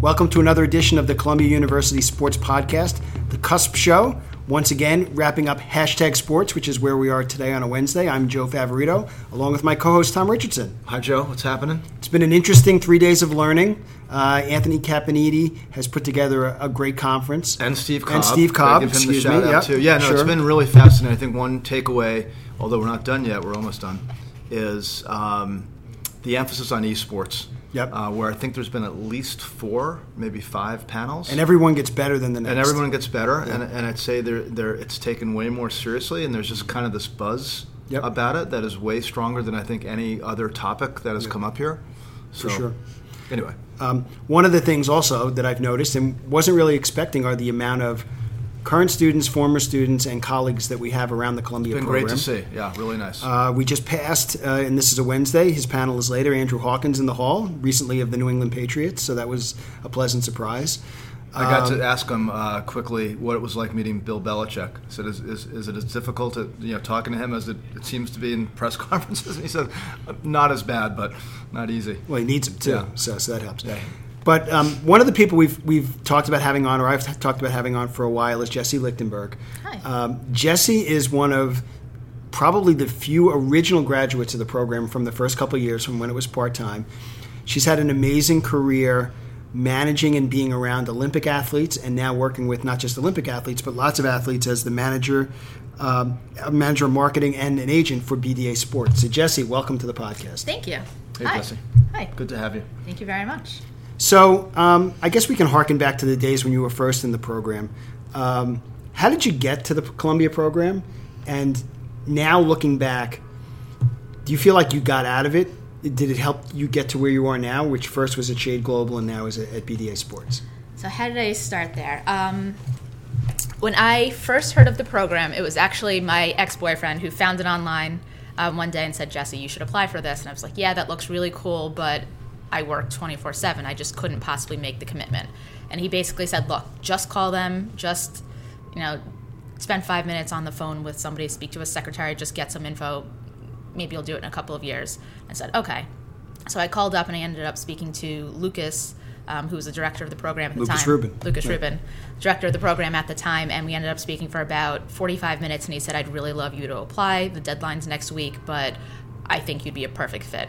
Welcome to another edition of the Columbia University Sports Podcast, The Cusp Show. Once again, wrapping up hashtag sports, which is where we are today on a Wednesday. I'm Joe Favorito, along with my co host Tom Richardson. Hi, Joe. What's happening? It's been an interesting three days of learning. Uh, Anthony Caponiti has put together a, a, great conference. And Steve Cobb. And Steve Cobb. Give him excuse the shout me. out Yep, too. Yeah, no, sure. it's been really fascinating. I think one takeaway, although we're not done yet, we're almost done, is um, the emphasis on esports. Yep. Uh, where I think there's been at least four, maybe five panels. And everyone gets better than the next. and everyone gets better, and, and I'd say they're, they're, it's taken way more seriously, and there's just kind of this buzz Yep. about it that is way stronger than I think any other topic that has come up here. So, sure. Anyway, Um, one of the things also that I've noticed and wasn't really expecting are the amount of current students, former students, and colleagues that we have around the Columbia been program. great to see. Yeah, really nice. Uh, we just passed, uh, and this is a Wednesday. His panel is later. Andrew Hawkins in the hall, recently of the New England Patriots, so that was a pleasant surprise. I got Um, to ask him uh, quickly what it was like meeting Bill Belichick. I said, is, is, is it as difficult to, you know, talking to him as it, it seems to be in press conferences? And he said, not as bad, but not easy. Well, he needs him too, Yeah. so, so that helps. Yeah. But um, one of the people we've we've talked about having on, or I've talked about having on for a while, is Jesse Lichtenberg. Hi. Um, Jesse is one of probably the few original graduates of the program from the first couple of years, from when it was part time. She's had an amazing career managing and being around Olympic athletes, and now working with not just Olympic athletes, but lots of athletes as the manager, um, a manager of marketing, and an agent for BDA Sports. So, Jesse, welcome to the podcast. Thank you. Hey, Hi. Jesse. Hi. Good to have you. Thank you very much. So um, I guess we can harken back to the days when you were first in the program. Um, how did you get to the Columbia program? And now looking back, do you feel like you got out of it? Did it help you get to where you are now, which first was at Shade Global and now is at, BDA Sports? So how did I start there? Um, when I first heard of the program, it was actually my ex-boyfriend who found it online um, one day and said, "Jesse, you should apply for this." And I was like, "Yeah, that looks really cool, but I work 24/7. I just couldn't possibly make the commitment." And he basically said, "Look, just call them. Just, you know, spend five minutes on the phone with somebody, speak to a secretary, just get some info. Maybe you'll do it in a couple of years." I said, "Okay." So I called up and I ended up speaking to Lucas, um, who was the director of the program at the Lucas time. Rubin. Lucas Right. Rubin, director of the program at the time, and we ended up speaking for about 45 minutes. And he said, "I'd really love you to apply. The deadline's next week, but I think you'd be a perfect fit."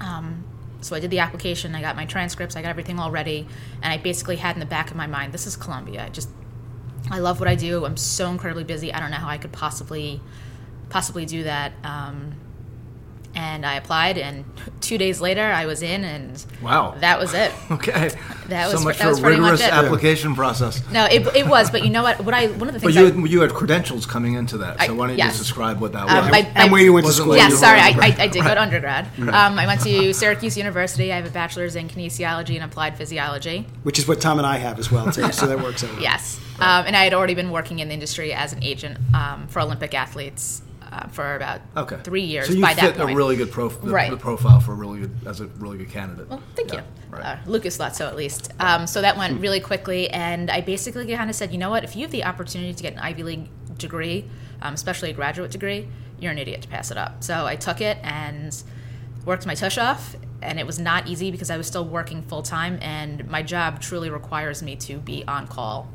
Um, so I did the application. I got my transcripts. I got everything all ready, and I basically had in the back of my mind, "This is Columbia. I just, I love what I do. I'm so incredibly busy. I don't know how I could possibly, possibly do that." Um, and I applied, and two days later, I was in, and Wow. that was it. Okay. That so was- much that for was a pretty much rigorous it. application process. No, it, it was, but you know what? What I one of the But things you I, you had credentials coming into that, so I- why don't you yes. just describe what that Um, was? my- and where you went to school? like yeah, sorry, I, I, I did go to undergrad. Um, I went to Syracuse University. I have a bachelor's in kinesiology and applied physiology. Which is what Tom and I have as well, too. so that works out. well. Yes, um, and I had already been working in the industry as an agent um, for Olympic athletes uh, for about Okay. three years. So you by fit that point, a really good prof- the, Right. the profile for a really good as a really good candidate. Well, thank Yeah, you. Right. Uh, Lucas thought so, at least. Um, so that went really quickly, and I basically kind of said, you know what? If you have the opportunity to get an Ivy League degree, um, especially a graduate degree, you're an idiot to pass it up. So I took it and worked my tush off, and it was not easy because I was still working full time, and my job truly requires me to be on call,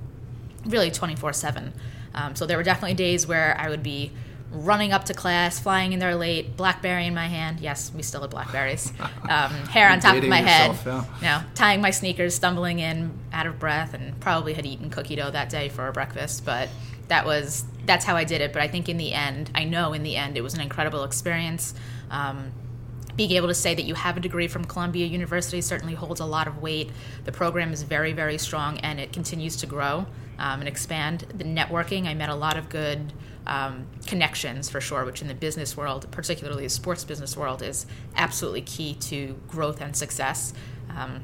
really 24 7. Um, so there were definitely days where I would be running up to class, flying in there late, Blackberry in my hand. Yes, we still have Blackberries. Um, hair on top of my head. yourself, You know, tying my sneakers, stumbling in, out of breath, and probably had eaten cookie dough that day for breakfast. But that was that's how I did it. But I think in the end, I know in the end, it was an incredible experience. Um, being able to say that you have a degree from Columbia University certainly holds a lot of weight. The program is very, very strong and it continues to grow um, and expand. The networking, I met a lot of good um, connections for sure, which in the business world, particularly the sports business world, is absolutely key to growth and success. Um,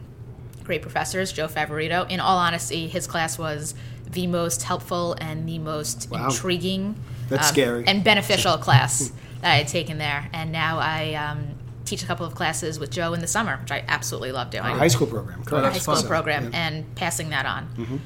great professors, Joe Favorito. In all honesty, his class was the most helpful and the most Wow. intriguing That's um, scary. and beneficial class that I had taken there. And now I um, teach a couple of classes with Joe in the summer, which I absolutely love doing. Our high school program, correct. high school fun. program and passing that on.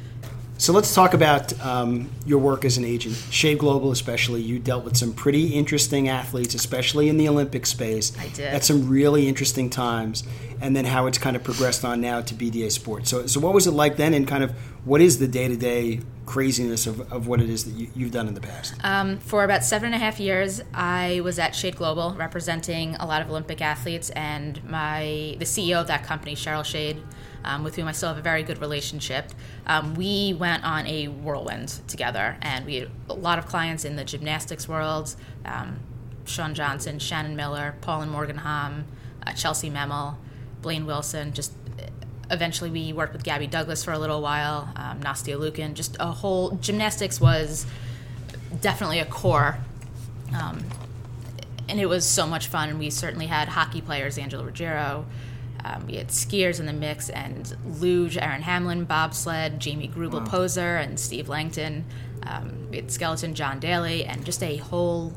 So let's talk about um, your work as an agent. Shade Global, especially, you dealt with some pretty interesting athletes, especially in the Olympic space. I did. At some really interesting times, and then how it's kind of progressed on now to BDA Sports. So, so what was it like then, and kind of what is the day to day craziness of, of what it is that you, you've done in the past? Um, for about seven and a half years, I was at Shade Global representing a lot of Olympic athletes, and my the CEO of that company, Cheryl Shade, um, with whom I still have a very good relationship. Um, we went on a whirlwind together, and we had a lot of clients in the gymnastics world. Um, Shawn Johnson, Shannon Miller, Paul and Morgan Hamm, uh, Chellsie Memmel, Blaine Wilson. Just eventually, we worked with Gabby Douglas for a little while. Um, Nastia Liukin. Just a whole gymnastics was definitely a core. Um, and it was so much fun. And we certainly had hockey players, Angela Ruggiero, um, we had skiers in the mix, and luge, Erin Hamlin, bobsled, Jamie Greubel, wow. poser, and Steve Langton. Um, we had skeleton, John Daly, and just a whole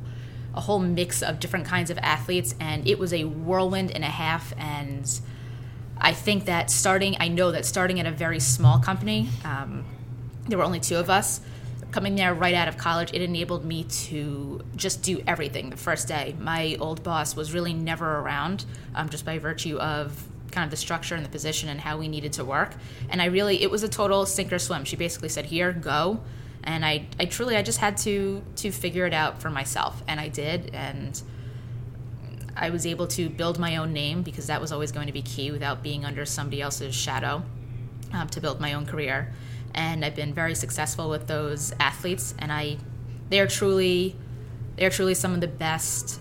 a whole mix of different kinds of athletes. And it was a whirlwind and a half. And I think that starting, I know that starting at a very small company, um, there were only two of us coming there right out of college, it enabled me to just do everything the first day. My old boss was really never around, um, just by virtue of kind of the structure and the position and how we needed to work. And I really, it was a total sink or swim. She basically said, "Here, go," and I, I truly, I just had to to figure it out for myself, and I did, and I was able to build my own name because that was always going to be key without being under somebody else's shadow um, to build my own career. And I've been very successful with those athletes, and I, they are truly, they are truly some of the best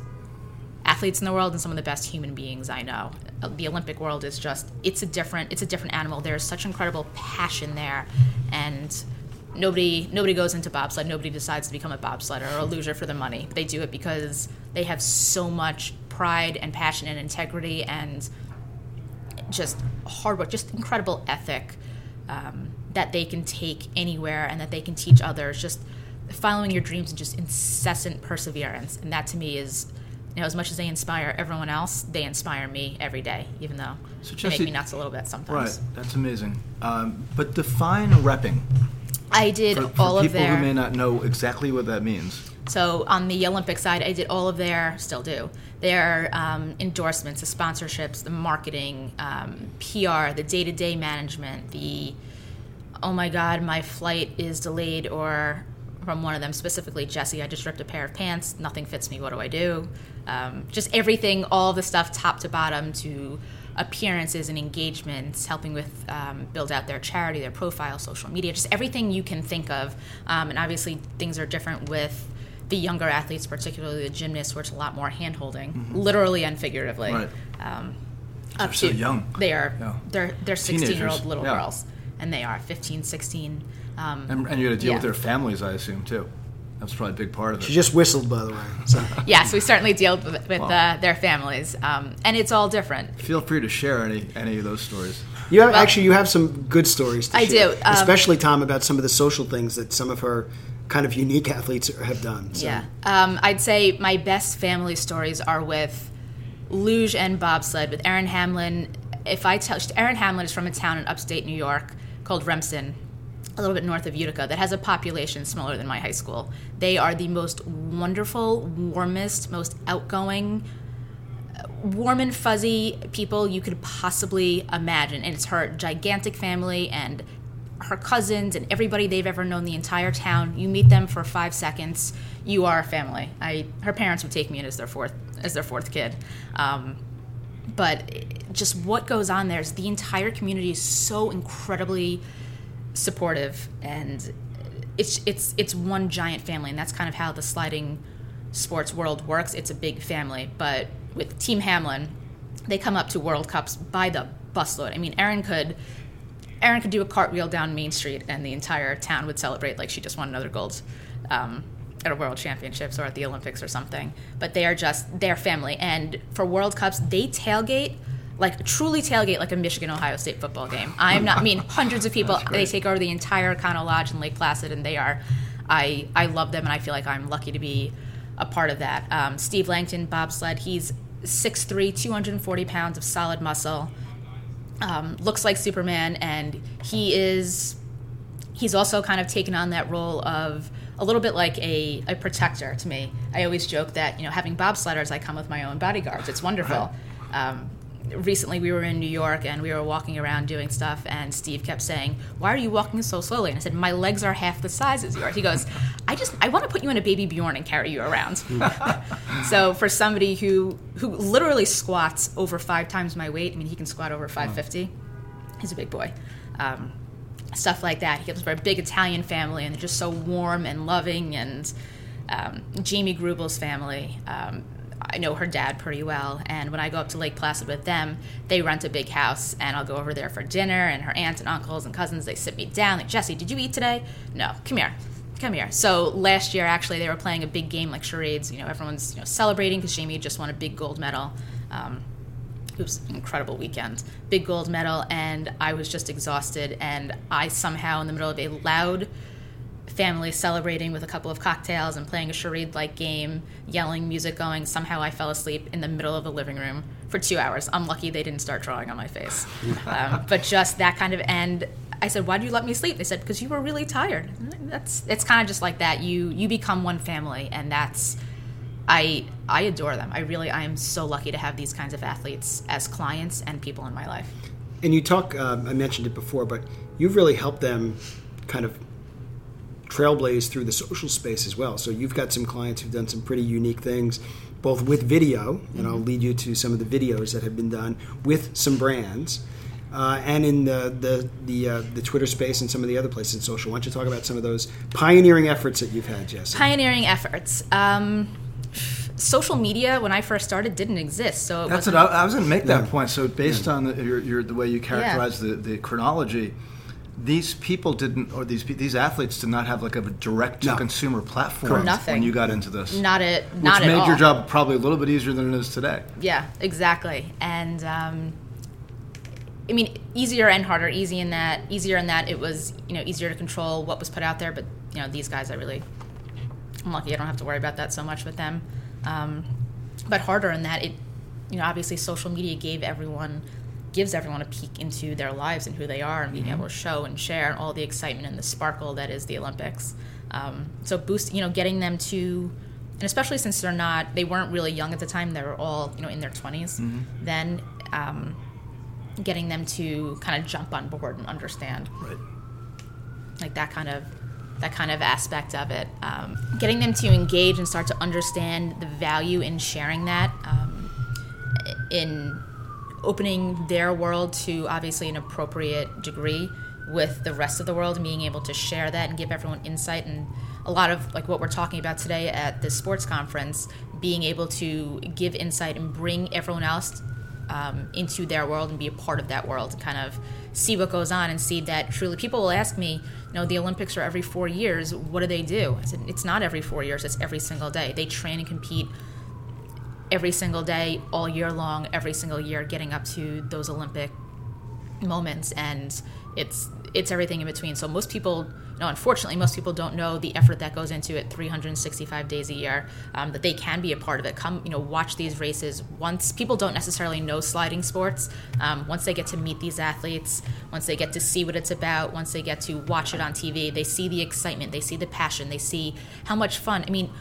athletes in the world and some of the best human beings I know the Olympic world is just it's a different it's a different animal. There's such incredible passion there, and nobody nobody goes into bobsled. Nobody decides to become a bobsledder or a luger for the money. They do it because they have so much pride and passion and integrity and just hard work, just incredible ethic um, that they can take anywhere and that they can teach others. Just following your dreams and just incessant perseverance, and that to me is you know, as much as they inspire everyone else, they inspire me every day, even though so Jesse, they make me nuts a little bit sometimes. Right, that's amazing. Um, but define repping. I did for, for all of their. people who may not know exactly what that means. So on the Olympic side, I did all of their, still do, their um, endorsements, the sponsorships, the marketing, um, PR, the day-to-day management, the oh my god, my flight is delayed or from one of them specifically, Jesse, I just ripped a pair of pants. Nothing fits me. What do I do? Um, just everything, all the stuff, top to bottom, to appearances and engagements, helping with um, build out their charity, their profile, social media, just everything you can think of. Um, and obviously, things are different with the younger athletes, particularly the gymnasts, where it's a lot more hand holding, mm-hmm. literally and figuratively. Right. Um, up to, so young. They are. Yeah. They're they're 16 year old little yeah. girls, and they are 15, 16. Um, and, and, you had to deal yeah. with their families, I assume, too. That's probably a big part of it. She just whistled, by the way. So. yes, we certainly deal with, with uh, their families, um, and it's all different. Feel free to share any any of those stories. You have, well, actually you have some good stories. I share, do, um, especially Tom about some of the social things that some of her kind of unique athletes have done. So. Yeah, um, I'd say my best family stories are with luge and bobsled with Erin Hamlin. If I tell, Erin Hamlin is from a town in upstate New York called Remsen a little bit north of Utica that has a population smaller than my high school. They are the most wonderful, warmest, most outgoing, warm and fuzzy people you could possibly imagine. And it's her gigantic family and her cousins and everybody they've ever known the entire town. You meet them for five seconds, you are a family. I her parents would take me in as their fourth as their fourth kid. Um, but just what goes on there is the entire community is so incredibly supportive and it's it's it's one giant family and that's kind of how the sliding sports world works. It's a big family but with team hamlin they come up to world cups by the busload. I mean erin could erin could do a cartwheel down main street and the entire town would celebrate like she just won another gold um, at a world championships or at the olympics or something. But they are just their family. And for world cups they tailgate like truly tailgate like a Michigan Ohio State football game. I'm not I mean hundreds of people they take over the entire Connell Lodge in Lake Placid and they are I I love them and I feel like I'm lucky to be a part of that. Um, Steve Langton bobsled, he's 6'3", 240 pounds of solid muscle. Um, looks like Superman and he is he's also kind of taken on that role of a little bit like a, a protector to me. I always joke that you know having bobsledders, I come with my own bodyguards. It's wonderful. Um, recently, we were in New York and we were walking around doing stuff, and Steve kept saying, "Why are you walking so slowly?" And I said, "My legs are half the size as yours." He goes, "I just I want to put you in a baby Bjorn and carry you around." so for somebody who who literally squats over five times my weight, I mean he can squat over five fifty. He's a big boy. Um, stuff like that. He comes from a big Italian family, and they're just so warm and loving. And um, Jamie Greubel's family, um, I know her dad pretty well. And when I go up to Lake Placid with them, they rent a big house, and I'll go over there for dinner. And her aunts and uncles and cousins, they sit me down. Like Jesse, did you eat today? No, come here. Come here. So last year, actually, they were playing a big game like charades. You know, everyone's you know celebrating because Jamie just won a big gold medal. Um, it was an incredible weekend. Big gold medal, and I was just exhausted. And I somehow, in the middle of a loud family celebrating with a couple of cocktails and playing a charade like game, yelling, music going, somehow I fell asleep in the middle of the living room for two hours. I'm lucky they didn't start drawing on my face. um, but just that kind of, end. I said, "Why do you let me sleep?" They said, "Because you were really tired." That's it's kind of just like that. You you become one family, and that's I I adore them. I really I am so lucky to have these kinds of athletes as clients and people in my life. And you talk, um, I mentioned it before, but you've really helped them kind of trailblaze through the social space as well. So you've got some clients who've done some pretty unique things, both with video, and I'll lead you to some of the videos that have been done with some brands. Uh, and in the the the, uh, the Twitter space and some of the other places in social, why don't you talk about some of those pioneering efforts that you've had, Jess? Pioneering efforts. Um, social media when I first started didn't exist, so it That's what wasn't- I, I was going to make that Yeah. point. So based on the, your, your, the way you characterize the, the chronology, these people didn't, or these these athletes did not have like a direct to No. consumer platform Nothing. when you got into this. not it which not made at all. your job probably a little bit easier than it is today. Yeah, exactly. And um, I mean, easier and harder. Easy in that, easier in that it was you know easier to control what was put out there. But you know, these guys, I really, I'm lucky. I don't have to worry about that so much with them. Um, but harder in that it, you know, obviously social media gave everyone gives everyone a peek into their lives and who they are and being able to show and share and all the excitement and the sparkle that is the Olympics. Um, so boost, you know, getting them to, and especially since they're not, they weren't really young at the time. They were all, you know, in their 20s. Then um, getting them to kind of jump on board and understand Right. like that kind of that kind of aspect of it um, getting them to engage and start to understand the value in sharing that um, in opening their world to obviously an appropriate degree with the rest of the world and being able to share that and give everyone insight. And a lot of like what we're talking about today at this sports conference being able to give insight and bring everyone else um, into their world and be a part of that world and kind of see what goes on and see that truly people will ask me you know the olympics are every four years what do they do? I said it's not every four years it's every single day. They train and compete every single day all year long every single year getting up to those olympic moments and it's it's everything in between. So most people no unfortunately most people don't know the effort that goes into it 365 days a year um, that they can be a part of it. Come you know watch these races once. People don't necessarily know sliding sports. Um, once they get to meet these athletes once they get to see what it's about once they get to watch it on tv they see the excitement they see the passion they see how much fun. I mean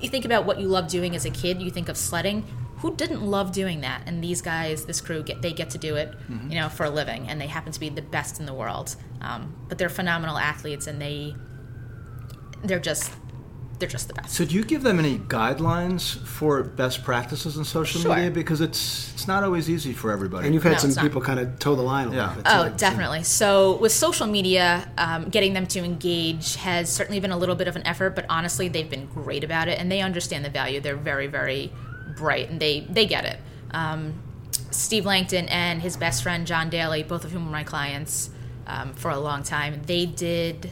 you think about what you love doing as a kid you think of sledding. Who didn't love doing that? And these guys this crew get they get to do it you know for a living and they happen to be the best in the world. Um, but they're phenomenal athletes and they they're just they're just the best So do you give them any guidelines for best practices in social Sure. media? Because it's it's not always easy for everybody. And you've had No, some people kind of toe the line a Yeah. little bit. Oh, too. Definitely. So with social media, um, getting them to engage has certainly been a little bit of an effort, but honestly, they've been great about it, and they understand the value. They're very, very bright, and they they get it. Um, Steve Langton and his best friend John Daly, both of whom were my clients um, for a long time, they did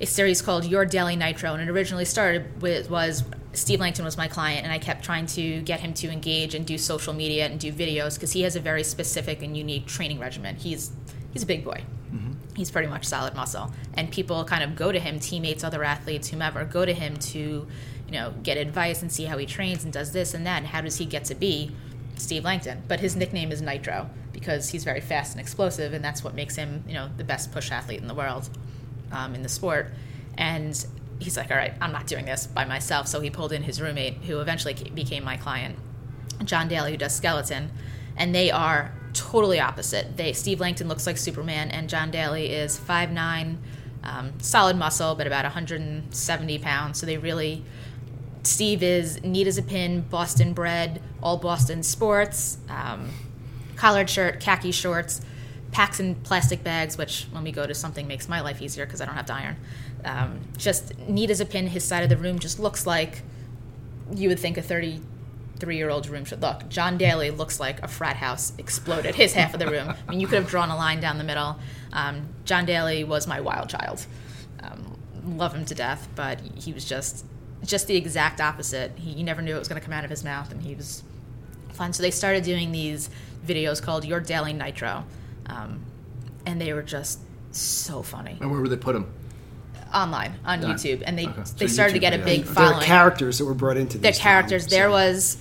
a series called Your Daily Nitro, and it originally started with was Steve Langton was my client, and I kept trying to get him to engage and do social media and do videos because he has a very specific and unique training regimen. He's he's a big boy. Mm-hmm. He's pretty much solid muscle, and people kind of go to him, teammates, other athletes, whomever, go to him to, you know, get advice and see how he trains and does this and that, and how does he get to be Steve Langton? But his nickname is Nitro because he's very fast and explosive, and that's what makes him, you know, the best push athlete in the world. Um, in the sport. And he's like, all right, I'm not doing this by myself. So he pulled in his roommate, who eventually became my client, John Daly, who does skeleton. And they are totally opposite. They Steve Langton looks like Superman, and John Daly is 5'9", um, solid muscle, but about 170 pounds. So they really Steve is neat as a pin, Boston bred, all Boston sports, um, collared shirt, khaki shorts, packs in plastic bags, which when we go to something makes my life easier because I don't have to iron. Um, just neat as a pin. His side of the room just looks like you would think a 33 year old's room should look. John Daly looks like a frat house exploded, his half of the room. I mean, you could have drawn a line down the middle. Um, John Daly was my wild child. Um, love him to death, but he was just just the exact opposite. He, you never knew it was going to come out of his mouth, and he was fun. So they started doing these videos called Your Daily Nitro, um, and they were just so funny. And where would they put them? Online on Yeah. YouTube, and they Okay. they So started to YouTube get a videos. big There following. are characters that were brought into They're these. characters. films, There so- was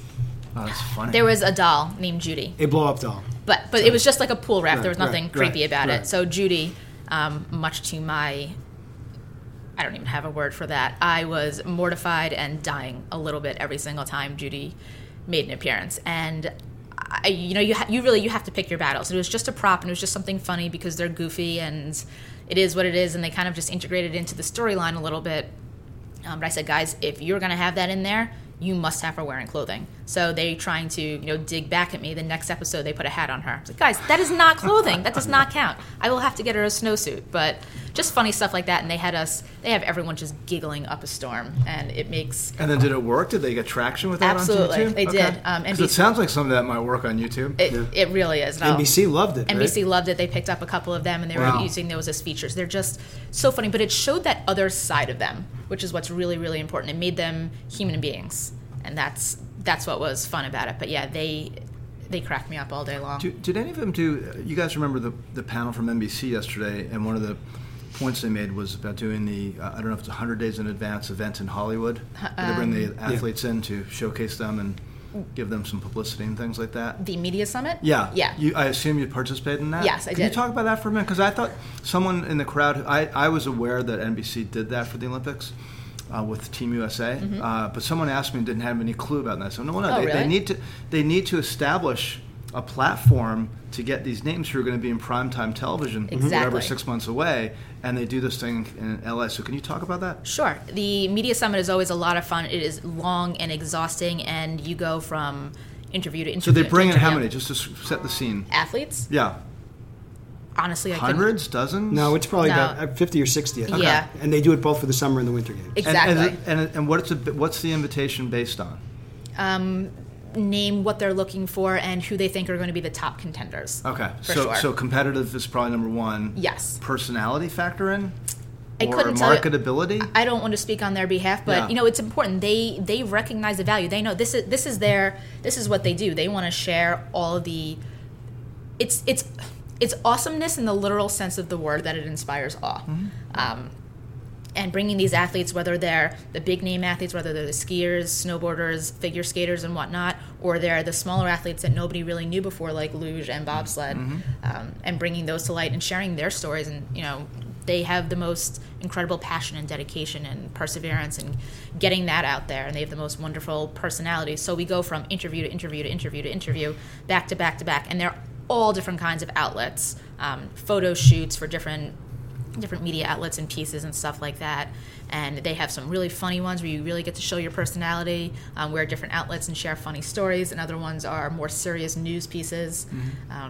Oh, that's funny. there was a doll named Judy, a blow up doll. but but it was just like a pool raft. Right, there was nothing right, creepy right, about right. it. So Judy, um, much to my, I don't even have a word for that. I was mortified and dying a little bit every single time Judy made an appearance, and. I, you know, you ha- you really you have to pick your battles. It was just a prop, and it was just something funny because they're goofy, and it is what it is, and they kind of just integrated into the storyline a little bit. Um, but I said, guys, if you're going to have that in there, you must have her wearing clothing. So they trying to, you know, dig back at me. The next episode, they put a hat on her. I was like, guys, that is not clothing. That does not count. I will have to get her a snowsuit. But just funny stuff like that. And they had us, they have everyone just giggling up a storm. And it makes, and then did it work? Did they get traction with that Absolutely, on YouTube? Absolutely, they did. Um, 'Cause NBC it sounds like some of that might work on YouTube. it, it really is. No. NBC loved it. NBC right? loved it. They picked up a couple of them and they were Wow. using those as features. They're just so funny, but it showed that other side of them, which is what's really, really important. It made them human beings, and that's that's what was fun about it. But yeah, they they cracked me up all day long. Do, did any of them do? You guys remember the the panel from NBC yesterday, and one of the points they made was about doing the uh, I don't know if it's a hundred days in advance event in Hollywood. where they bring Um, the athletes in to showcase them and give them some publicity and things like that. the media summit. Yeah, yeah. You, I assume you participated in that. Yes, I Can you talk about that for a minute? Because I thought someone in the crowd. I, I was aware that NBC did that for the Olympics. Uh, with Team USA, uh, but someone asked me and didn't have any clue about that. So no, no, Mm-hmm. Oh, they, they need to they need to establish a platform to get these names who are going to be in primetime television, whatever, six months away, and they do this thing in LA. So, can you talk about that? Sure. The media summit is always a lot of fun. It is long and exhausting, and you go from interview to interview So they bring in how many just to set the scene? athletes? Yeah, Honestly, I couldn't- hundreds, dozens. No, it's probably No. about uh, 50 or 60. I think. Yeah. And they do it both for the summer and the winter games. And- Exactly. And, and, and what's the what's the invitation based on? um, name what they're looking for and who they think are going to be the top contenders. Okay, so sure. so competitive is probably number one. Yes. Personality factor in, I couldn't tell you- marketability. I don't want to speak on their behalf, but Yeah. you know it's important. They they recognize the value. They know this is this is their this is what they do. They want to share all the. It's it's it's awesomeness in the literal sense of the word that it inspires awe. Mm-hmm. Um, and bringing these athletes, whether they're the big name athletes, whether they're the skiers, snowboarders, figure skaters, and whatnot, or they're the smaller athletes that nobody really knew before, like luge and bobsled, um, and bringing those to light and sharing their stories. And you know, they have the most incredible passion and dedication and perseverance, and getting that out there. And they have the most wonderful personality. So we go from interview to interview to interview to interview, back to back to back, and they're all different kinds of outlets, um, photo shoots for different different media outlets and pieces and stuff like that. And they have some really funny ones where you really get to show your personality, um, wear different outlets and share funny stories. And other ones are more serious news pieces. Um,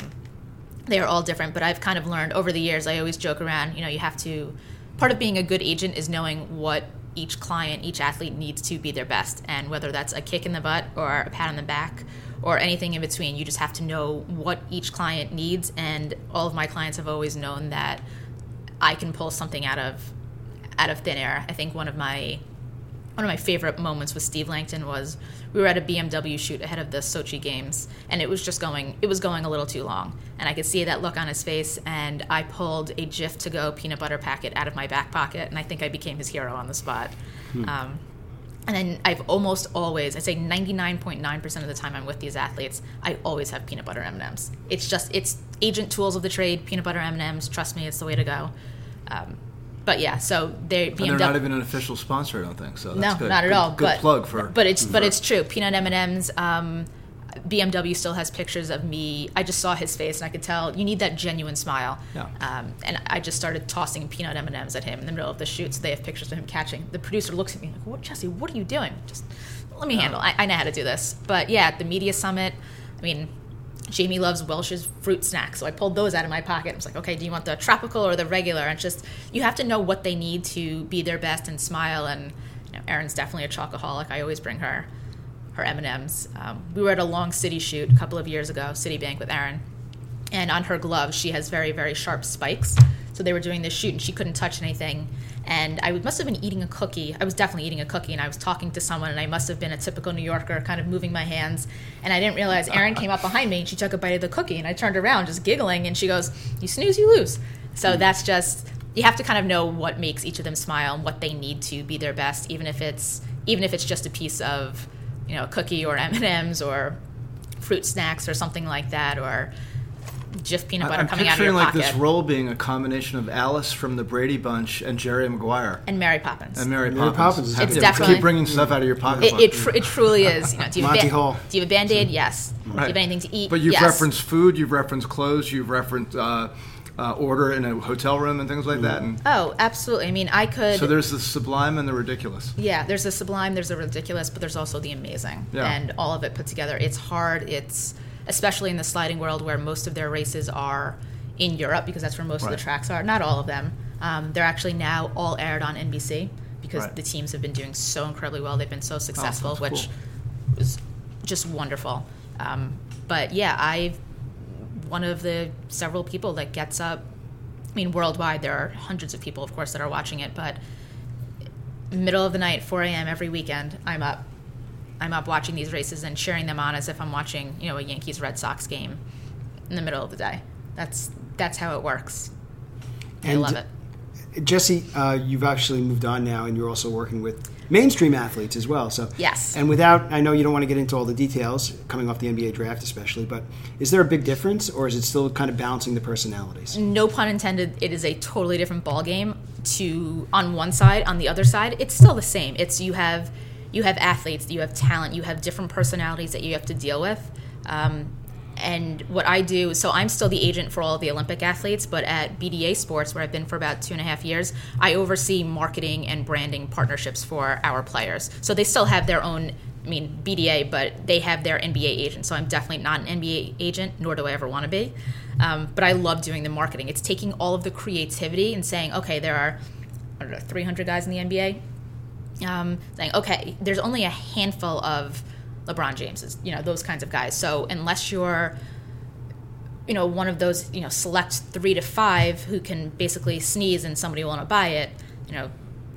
they are all different, but I've kind of learned over the years. I always joke around. You know, you have to. Part of being a good agent is knowing what each client, each athlete needs to be their best, and whether that's a kick in the butt or a pat on the back or anything in between. You just have to know what each client needs, and all of my clients have always known that I can pull something out of out of thin air. I think one of my one of my favorite moments with Steve Langton was we were at a BMW shoot ahead of the Sochi games and it was just going it was going a little too long and I could see that look on his face and I pulled a Jif to go peanut butter packet out of my back pocket and I think I became his hero on the spot. Um, and then I've almost always, I'd say 99.9% of the time I'm with these athletes, I always have peanut butter M&Ms. It's just, it's agent tools of the trade, peanut butter M&Ms. Trust me, it's the way to go. Um, but yeah, so they BMW. And they're not even an official sponsor, I don't think. So that's no, good. not at Good- all. Good but, plug for. But it's but it's true. Peanut M and M's. Um, BMW still has pictures of me. I just saw his face, and I could tell you need that genuine smile. Yeah. Um, and I just started tossing peanut M and M's at him in the middle of the shoot. So they have pictures of him catching. The producer looks at me like, "What, Jesse? What are you doing? Just let me handle. I, I know how to do this." But yeah, at the media summit, I mean. Jamie loves Welch's fruit snacks, so I pulled those out of my pocket. I was like, okay, do you want the tropical or the regular? And just you have to know what they need to be their best and smile. And you know, Erin's definitely a chocoholic. I always bring her her M and M's. Um, we were at a long city shoot a couple of years ago, Citibank with Erin, and on her gloves she has very very sharp spikes. So they were doing this shoot and she couldn't touch anything. And I must have been eating a cookie. I was definitely eating a cookie, and I was talking to someone, and I must have been a typical New Yorker, kind of moving my hands. And I didn't realize Erin came up behind me, and she took a bite of the cookie, and I turned around, just giggling, and she goes, "You snooze, you lose." So that's just you have to kind of know what makes each of them smile and what they need to be their best, even if it's even if it's just a piece of you know a cookie or M and M's or fruit snacks or something like that, or just peanut butter I'm coming out of your pocket. I'm picturing like pocket. this role being a combination of Alice from the Brady Bunch and Jerry Maguire and Mary Poppins. and Mary, Mary Poppins. Poppins is It's Yeah, definitely- keep bringing stuff out of your pocket. It, it, tr- it truly is. You know, do you have, Monty a, Hall. do you have a band aid? Yes. Do you have anything to eat? But you've yes. referenced food, you've referenced clothes, you've referenced uh, uh, order in a hotel room and things like that. And Oh, absolutely. I mean, I could. so there's the sublime and the ridiculous. yeah, there's a sublime, there's a ridiculous, but there's also the amazing. Yeah. And all of it put together. It's hard. It's especially in the sliding world where most of their races are in Europe because that's where most of the tracks are. Not all of them. Um, they're actually now all aired on NBC because Right. the teams have been doing so incredibly well. They've been so successful, that's which cool. was just wonderful. Um, but yeah, I one of the several people that gets up. I mean, worldwide there are hundreds of people, of course, that are watching it. But middle of the night, 4 a.m. every weekend, I'm up. I'm up watching these races and cheering them on as if I'm watching, you know, a Yankees Red Sox game in the middle of the day. That's that's how it works. I love it. Jesse, uh, you've actually moved on now, and you're also working with mainstream athletes as well. So Yes. And without, I know you don't want to get into all the details coming off the NBA draft, especially, but is there a big difference, or is it still kind of balancing the personalities? no pun intended it is a totally different ball game to on one side on the other side it's still the same it's you have you have athletes you have talent you have different personalities that you have to deal with um, and what i do so i'm still the agent for all the olympic athletes but at bda sports where i've been for about two and a half years i oversee marketing and branding partnerships for our players so they still have their own I mean BDA, but they have their NBA agent. So I'm definitely not an NBA agent, nor do I ever want to be. Um, but I love doing the marketing. It's taking all of the creativity and saying, okay, there are I don't know 300 guys in the NBA. Um, saying, okay, there's only a handful of LeBron Jameses, you know, those kinds of guys. So unless you're you know one of those you know select three to five who can basically sneeze and somebody will want to buy it you know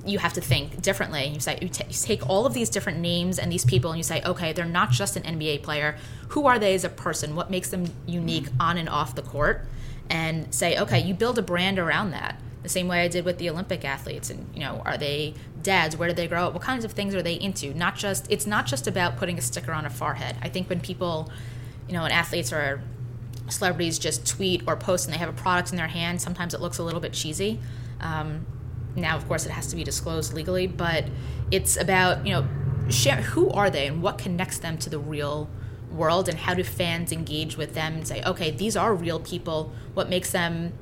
you have to think differently. You say you, ta you take all of these different names and these people and you say okay they're not just an nba player. Who are they as a person? What makes them unique mm. on and off the court? And say okay you build a brand around that the same way i did with the olympic athletes and you know are they dads where did they grow up what kinds of things are they into not just it's not just about putting a sticker on a forehead i think when people you know and athletes or celebrities just tweet or post and they have a product in their hand, sometimes it looks a little bit cheesy. Um, now, of course, it has to be disclosed legally, but it's about you know, share who are they and what connects them to the real world, and how do fans engage with them and say, okay, these are real people. What makes them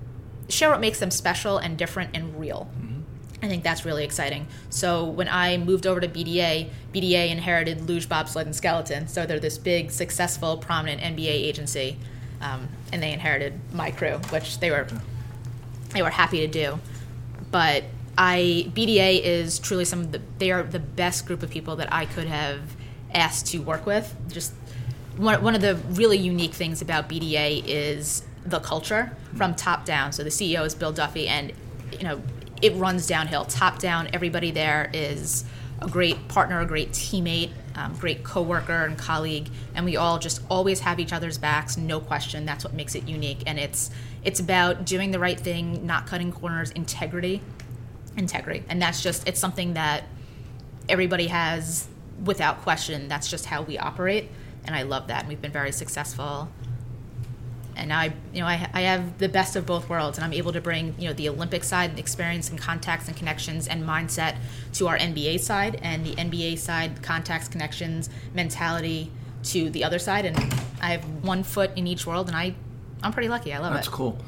share what makes them special and different and real. I think that's really exciting. So when I moved over to BDA, BDA inherited Luge Bobsled and Skeleton. So they're this big, successful, prominent NBA agency, um, and they inherited my crew, which they were they were happy to do. But I BDA is truly some of the they are the best group of people that I could have asked to work with. Just one, one of the really unique things about BDA is the culture from top down. So the CEO is Bill Duffy, and you know it runs downhill. Top down, everybody there is a great partner, a great teammate, um, great coworker and colleague, and we all just always have each other's backs, no question. That's what makes it unique, and it's it's about doing the right thing, not cutting corners, integrity, integrity, and that's just it's something that everybody has without question. That's just how we operate, and I love that. And we've been very successful and I, you know, I, I have the best of both worlds, and I'm able to bring, you know, the Olympic side experience and contacts and connections and mindset to our NBA side, and the NBA side contacts, connections, mentality to the other side, and I have one foot in each world, and I, I'm pretty lucky. I love That's it. That's cool.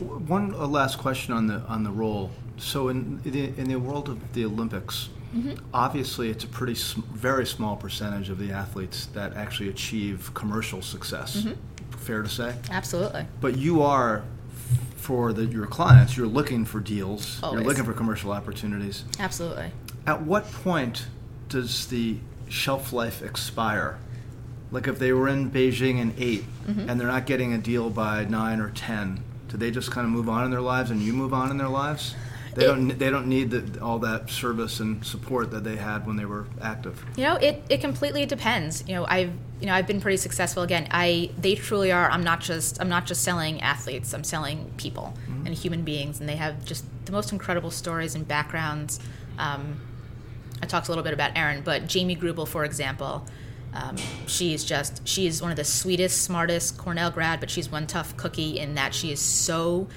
One last question on the on the role. So in the, in the world of the Olympics, Mm-hmm. obviously it's a pretty sm- very small percentage of the athletes that actually achieve commercial success. Mm-hmm. Fair to say. Absolutely. But you are for the, your clients. You're looking for deals. Always. You're looking for commercial opportunities. Absolutely. At what point does the shelf life expire? Like if they were in Beijing in 8 Mm-hmm. and they're not getting a deal by nine or ten, do they just kind of move on in their lives and you move on in their lives? They It- don't. They don't need the, all that service and support that they had when they were active. You know, it, it completely depends. You know, I've you know I've been pretty successful. Again, I they truly are. I'm not just I'm not just selling athletes. I'm selling people and human beings, and they have just the most incredible stories and backgrounds. Um, I talked a little bit about Erin, but Jamie Greubel, for example, um, she's just she's one of the sweetest, smartest Cornell grad, but she's one tough cookie in that she is so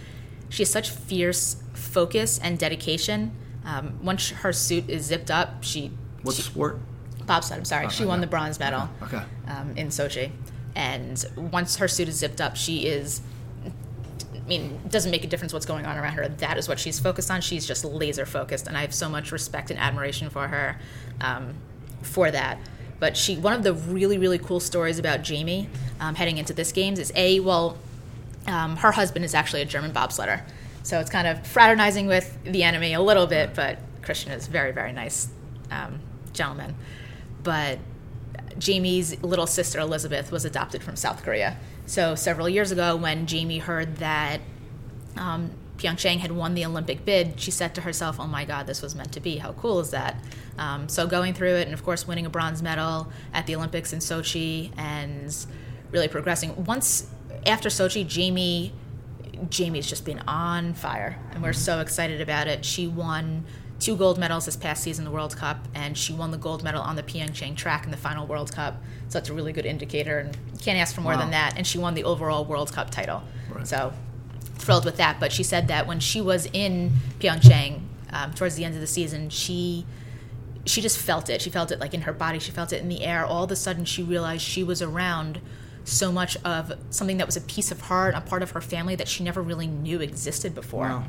she has such fierce focus and dedication. Um, once her suit is zipped up, she What she- sport? bobsled. I'm sorry, she okay. won the bronze medal Okay. um, in Sochi, and once her suit is zipped up, she is. I mean, it doesn't make a difference what's going on around her. That is what she's focused on. She's just laser focused, and I have so much respect and admiration for her um, for that. But she, one of the really, really cool stories about Jamie um, heading into this games is a well, um, her husband is actually a German bobsledder, so it's kind of fraternizing with the enemy a little bit. But Christian is very, very nice um, gentleman. But Jamie's little sister Elizabeth was adopted from South Korea. So several years ago, when Jamie heard that um, Pyeongchang had won the Olympic bid, she said to herself, "Oh my God, this was meant to be. How cool is that?" Um, so going through it, and of course winning a bronze medal at the Olympics in Sochi, and really progressing. Once after Sochi, Jamie Jamie's just been on fire, and we're so excited about it. She won two gold medals this past season, in the World Cup, and she won the gold medal on the Pyeongchang track in the final World Cup. So that's a really good indicator, and can't ask for more Wow. than that. And she won the overall World Cup title. Right. So thrilled with that. But she said that when she was in Pyeongchang um, towards the end of the season, she she just felt it. She felt it like in her body. She felt it in the air. All of a sudden, she realized she was around so much of something that was a piece of her, a part of her family that she never really knew existed before. Wow.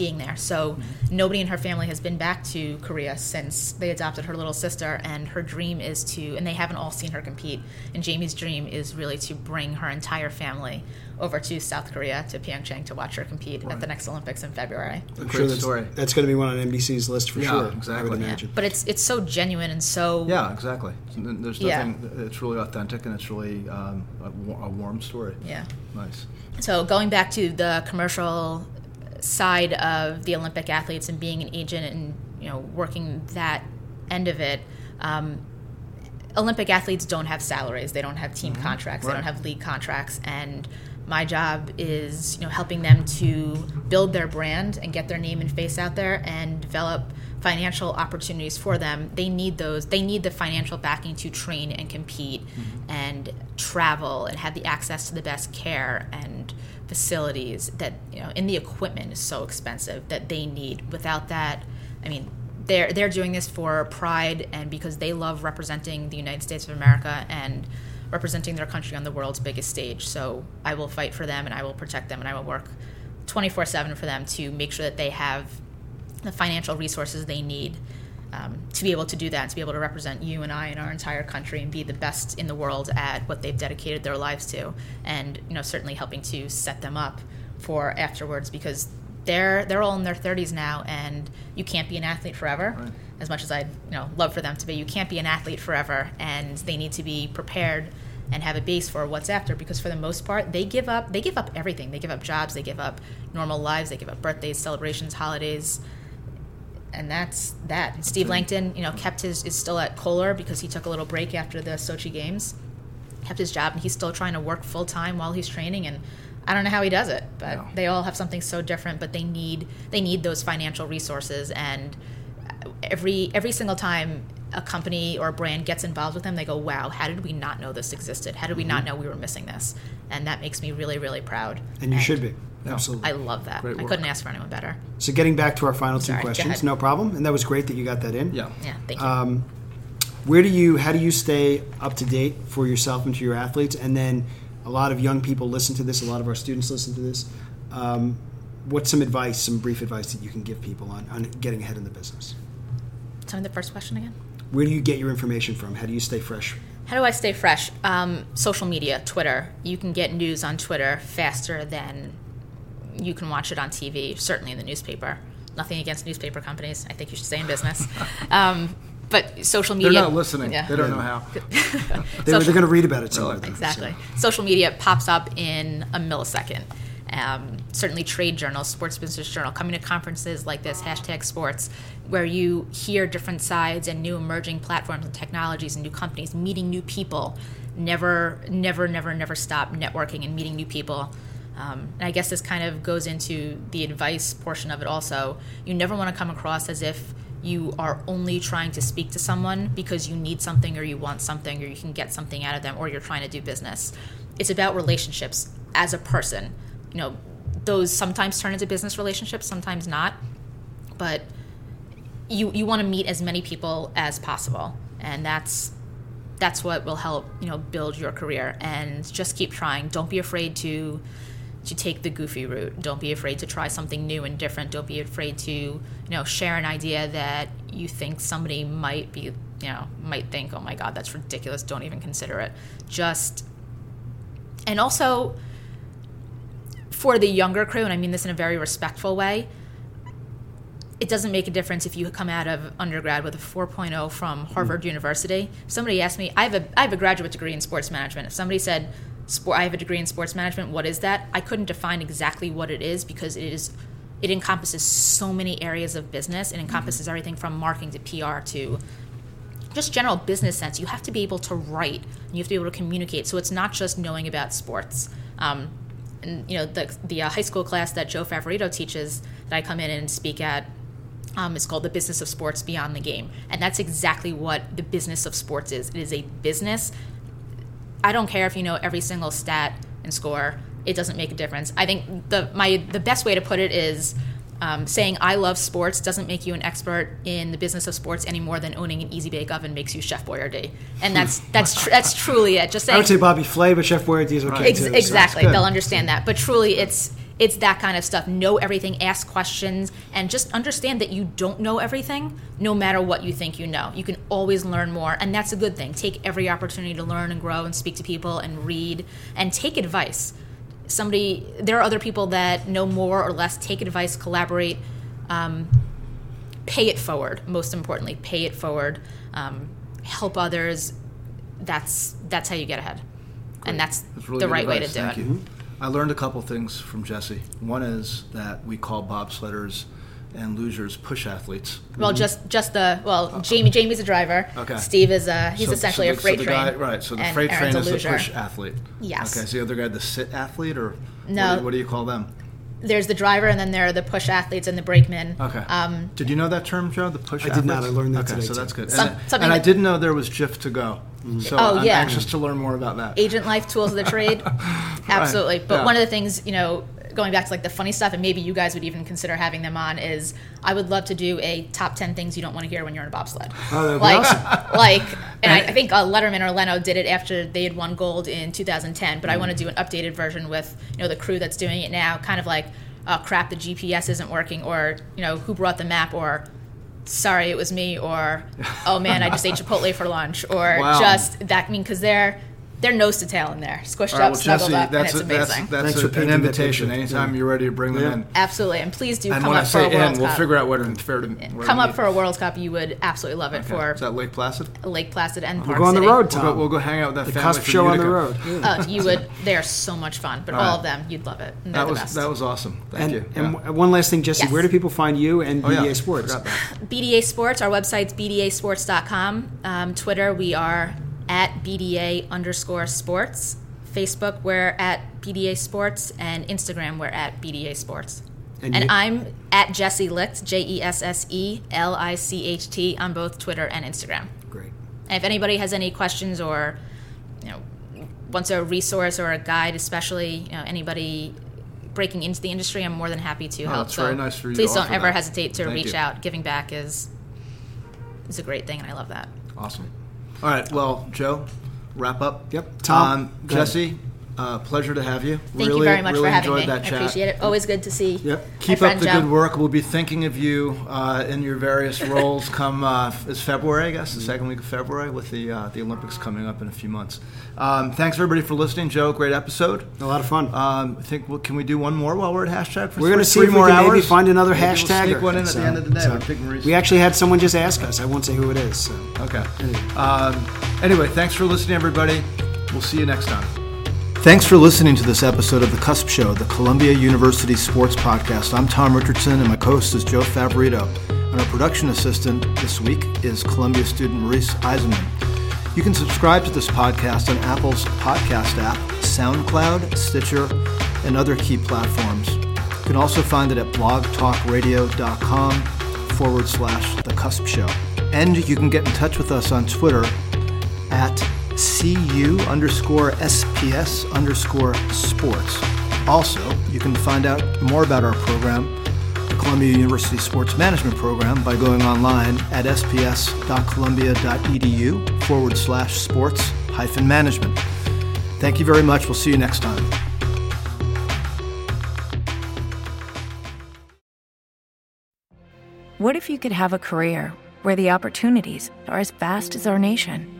Being there, so nobody in her family has been back to Korea since they adopted her little sister. And her dream is to, and they haven't all seen her compete. And Jamie's dream is really to bring her entire family over to South Korea to Pyeongchang to watch her compete at the next Olympics in February. A I'm sure that's, story. that's going to be one on NBC's list for Yeah, sure. I exactly. would Yeah. But it's it's so genuine and so Yeah, exactly. There's Yeah. nothing. It's really authentic and it's really um, a, a warm story. yeah. Nice. So going back to the commercial side of the Olympic athletes and being an agent and you know working that end of it, um, Olympic athletes don't have salaries. They don't have team contracts. They don't have league contracts. And my job is you know helping them to build their brand and get their name and face out there and develop financial opportunities for them. They need those. They need the financial backing to train and compete and travel and have the access to the best care and facilities that you know and the equipment is so expensive that they need. Without that, I mean, they're they're doing this for pride and because they love representing the United States of America and representing their country on the world's biggest stage. So I will fight for them and I will protect them and I will work 24/7 for them to make sure that they have the financial resources they need um, to be able to do that, to be able to represent you and I and our entire country and be the best in the world at what they've dedicated their lives to, and you know certainly helping to set them up for afterwards because they're they're all in their 30s now, and you can't be an athlete forever. Right. As much as I'd you know love for them to be, you can't be an athlete forever, and they need to be prepared and have a base for what's after because for the most part they give up they give up everything they give up jobs they give up normal lives they give up birthdays celebrations holidays and that's that. And Steve Langton, you know, kept his is still at Kohler because he took a little break after the Sochi games, kept his job, and he's still trying to work full time while he's training. And I don't know how he does it, but No. they all have something so different. But they need they need those financial resources, and every every single time a company or a brand gets involved with them, they go, "Wow, how did we not know this existed? How did we not mm-hmm. know we were missing this?" And that makes me really, really proud. And you should be. Absolutely. I love that. Great I work. couldn't ask for anyone better. so getting back to our final two Sorry, go questions, no problem. And that was great that you got that in. Yeah. Yeah, thank you. Um, where do you how do you stay up to date for yourself and to your athletes and then a lot of young people listen to this a lot of our students listen to this um, what's some advice some brief advice that you can give people on, on getting ahead in the business Tell me the first question again. where do you get your information from how do you stay fresh How do I stay fresh? Um, social media, Twitter. You can get news on Twitter faster than you can watch it on TV, certainly in the newspaper. Nothing against newspaper companies. I think you should stay in business. um, but social media. They're not listening. Yeah. They don't know how. they, are going to read about it some Really? other time, Exactly. Social media pops up in a millisecond. Um, certainly, trade journals, Sports Business Journal, coming to conferences like this, hashtag sports, where you hear different sides and new emerging platforms and technologies and new companies, meeting new people. Never, never, never, never stop networking and meeting new people. Um, and I guess this kind of goes into the advice portion of it also. You never want to come across as if you are only trying to speak to someone because you need something or you want something or you can get something out of them or you're trying to do business. It's about relationships as a person. You know, those sometimes turn into business relationships, sometimes not. But you you want to meet as many people as possible, and that's that's what will help you know build your career. And just keep trying. Don't be afraid to to take the goofy route. Don't be afraid to try something new and different. Don't be afraid to you know share an idea that you think somebody might be you know might think, oh my god, that's ridiculous. Don't even consider it. Just and also for the younger crew, and I mean this in a very respectful way, it doesn't make a difference if you come out of undergrad with a 4.0 from Harvard mm. University. Somebody asked me, I have a I have a graduate degree in sports management. If somebody said, "Sport, I have a degree in sports management," what is that? I couldn't define exactly what it is because it is it encompasses so many areas of business. It encompasses everything from marketing to PR to just general business sense. You have to be able to write and you have to be able to communicate. So it's not just knowing about sports. Um, and you know the the uh, high school class that Joe Favorito teaches that I come in and speak at um, is called the business of sports beyond the game, and that's exactly what the business of sports is. It is a business. I don't care if you know every single stat and score; it doesn't make a difference. I think the my the best way to put it is. Um, saying I love sports doesn't make you an expert in the business of sports any more than owning an easy bake oven makes you Chef Boyardee, and that's that's tr- that's truly it. Just saying, i would say bobby flay but chef boyardee is okay Ex- too so exactly. good. They'll understand that. But truly, it's it's that kind of stuff. Know everything, ask questions, and just understand that you don't know everything. No matter what you think you know, you can always learn more, and that's a good thing. Take every opportunity to learn and grow, and speak to people, and read, and take advice. Somebody, there are other people that know more or less. Take advice, collaborate. Um, pay it forward. Most importantly, pay it forward. Um, help others. That's that's how you get ahead, and that's, That's really the right way to do Thank it. You. I learned a couple things from Jesse. One is that we call bobsledders and lugers push athletes. Well, just just the well, uh, Jamie Jamie's a driver. Okay. Steve is a he's So- essentially so a freight so train. guy- right. So the freight Erin's train is the push athlete. Yes. Okay. So the other guy, the sit athlete, or No. What do, you, what do you call them? There's the driver, and then there are the push athletes and the brakemen. Okay. Um, did you know that term, Joe? The push. I did not. I learned that okay, today, so too. that's good. Some- and something and I didn't know there was GIF to go. So Oh, I'm yeah. anxious to learn more about that. agent life tools of the trade absolutely but yeah. one of the things you know going back to like the funny stuff and maybe you guys would even consider having them on is i would love to do a top 10 things you don't want to hear when you're in a bobsled Oh, that'd be like awesome. like and I, I think uh, letterman or leno did it after they had won gold in 2010 but i want to do an updated version with you know the crew that's doing it now kind of like uh, crap the gps isn't working or you know who brought the map or sorry it was me or oh man i just ate chipotle for lunch or Wow. just that I mean because they're they're nose to tail in there squished All right, up well, snuggled Jesse, up that's and a, it's that's amazing that's Thanks a, for an invitation. Anytime Yeah. you're ready to bring them Yeah. in. absolutely and please do And come when I up for a world in, we'll figure out where to fair to where come to up for a world cup you would absolutely love it Okay. for Is that Lake Placid? lake placid and we'll Park go on the City. road We'll go, we'll go hang out with that the family cusp from show on the road Yeah. uh, you would they are so much fun but all right. of them you'd love it and they're That the was best that was awesome. Thank and, you. and one last thing, Jesse, where do people find you and Oh, BDA yeah. Sports? Forgot that. BDA Sports, our website's bdasports.com. Um, Twitter, we are at BDA underscore sports. Facebook, we're at BDA Sports. And Instagram, we're at BDA Sports. And And, you- I'm at Jesse Licht, J E S S E L I C H T, on both Twitter and Instagram. And if anybody has any questions or, you know, wants a resource or a guide, especially, you know, anybody breaking into the industry, I'm more than happy to oh, help. Oh, that's very nice for you Please don't ever that. hesitate to Thank reach you. out. Giving back is is a great thing, and I love that. Awesome. All right. Well, Joe, wrap up. Yep. Tom, Um. Jesse, uh, pleasure to have you. Thank really, you very much really for having enjoyed me. that I chat. appreciate it. Always good to see. Yep. my Keep up the Joe. good work. We'll be thinking of you uh, in your various roles come uh, it's February, I guess, the second week of February, with the uh, the Olympics coming up in a few months. Um, thanks everybody for listening, Joe. Great episode. A lot of fun. Um, I think well, can we do one more while we're at hashtag? For We're going to three see if we more can hours? maybe find another Maybe we'll hashtag. Sneak one in at the end of the day. So, with Pig Maurice. we actually had someone just ask us. I won't say who it is. So. Okay. Um, anyway, thanks for listening, everybody. We'll see you next time. Thanks for listening to this episode of The Cusp Show, the Columbia University Sports Podcast. I'm Tom Richardson, and my co-host is Joe Favorito. And our production assistant this week is Columbia student Maurice Eisenman. You can subscribe to this podcast on Apple's podcast app, SoundCloud, Stitcher, and other key platforms. You can also find it at blogtalkradio.com forward slash The Cusp Show. And you can get in touch with us on Twitter at cu underscore sps underscore sports. Also, you can find out more about our program, the Columbia University Sports Management Program, by going online at sps.columbia.edu forward slash sports hyphen management. Thank you very much. We'll see you next time. What if you could have a career where the opportunities are as vast as our nation,